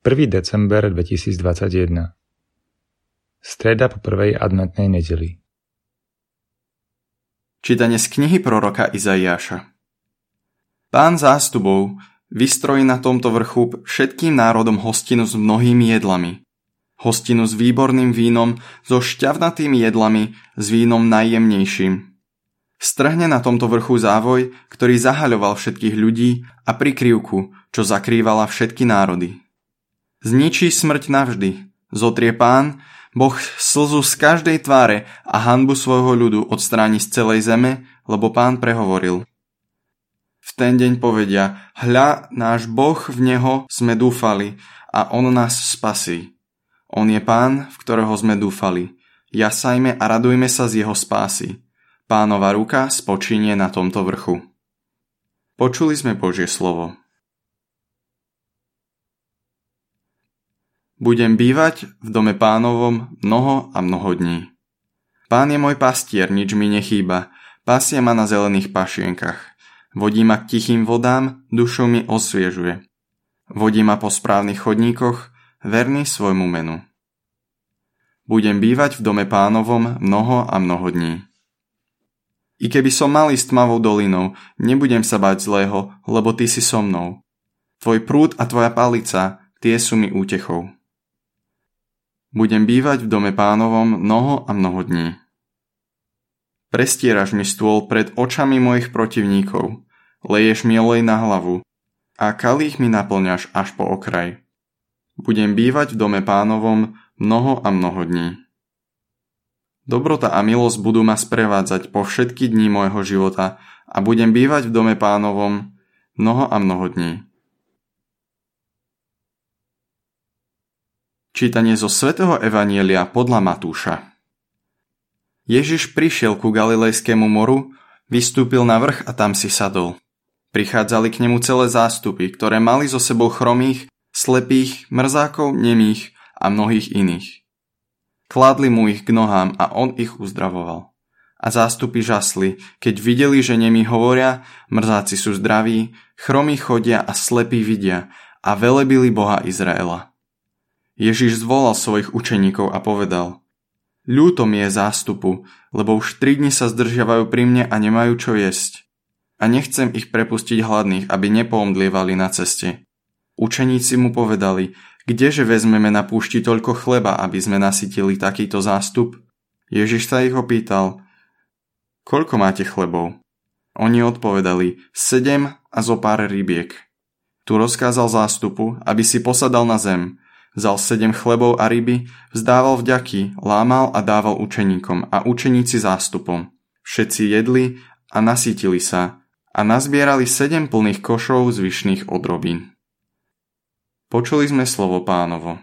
1. december 2021 Streda po prvej adventnej nedeli Čítanie z knihy proroka Izaiáša Pán zástupov vystrojí na tomto vrchu všetkým národom hostinu s mnohými jedlami. Hostinu s výborným vínom, so šťavnatými jedlami, s vínom najjemnejším. Strhne na tomto vrchu závoj, ktorý zahaľoval všetkých ľudí a prikryvku, čo zakrývala všetky národy. Zničí smrť navždy. Zotrie pán, Boh slzu z každej tváre a hanbu svojho ľudu odstráni z celej zeme, lebo pán prehovoril. V ten deň povedia, hľa, náš Boh v Neho sme dúfali a On nás spasí. On je pán, v ktorého sme dúfali. Jasajme a radujme sa z jeho spásy. Pánova ruka spočinie na tomto vrchu. Počuli sme Božie slovo. Budem bývať v dome pánovom mnoho a mnoho dní. Pán je môj pastier, nič mi nechýba, pasia ma na zelených pašienkach. Vodí ma k tichým vodám, dušu mi osviežuje. Vodí ma po správnych chodníkoch, verný svojmu menu. Budem bývať v dome pánovom mnoho a mnoho dní. I keby som mal ísť tmavou dolinou, nebudem sa bať zlého, lebo ty si so mnou. Tvoj prúd a tvoja palica, tie sú mi útechou. Budem bývať v dome pánovom mnoho a mnoho dní. Prestieraš mi stôl pred očami mojich protivníkov, leješ mi olej na hlavu a kalých mi naplňaš až po okraj. Budem bývať v dome pánovom mnoho a mnoho dní. Dobrota a milosť budú ma sprevádzať po všetky dní môjho života a budem bývať v dome pánovom mnoho a mnoho dní. Čítanie zo svätého Evanielia podľa Matúša Ježiš prišiel ku Galilejskému moru, vystúpil na vrch a tam si sadol. Prichádzali k nemu celé zástupy, ktoré mali so sebou chromých, slepých, mrzákov, nemých a mnohých iných. Kládli mu ich k nohám a on ich uzdravoval. A zástupy žasli, keď videli, že nemi hovoria, mrzáci sú zdraví, chromí chodia a slepí vidia a velebili Boha Izraela. Ježiš zvolal svojich učeníkov a povedal Ľúto mi je zástupu, lebo už tri dni sa zdržiavajú pri mne a nemajú čo jesť. A nechcem ich prepustiť hladných, aby nepoomdlievali na ceste. Učeníci mu povedali, kdeže vezmeme na púšti toľko chleba, aby sme nasytili takýto zástup? Ježiš sa ich opýtal, koľko máte chlebov? Oni odpovedali, sedem a zo pár rybiek. Tu rozkázal zástupu, aby si posadal na zem Vzal sedem chlebov a ryby, vzdával vďaky, lámal a dával učeníkom a učeníci zástupom. Všetci jedli a nasítili sa a nazbierali sedem plných košov zvyšných odrobín. Počuli sme slovo pánovo.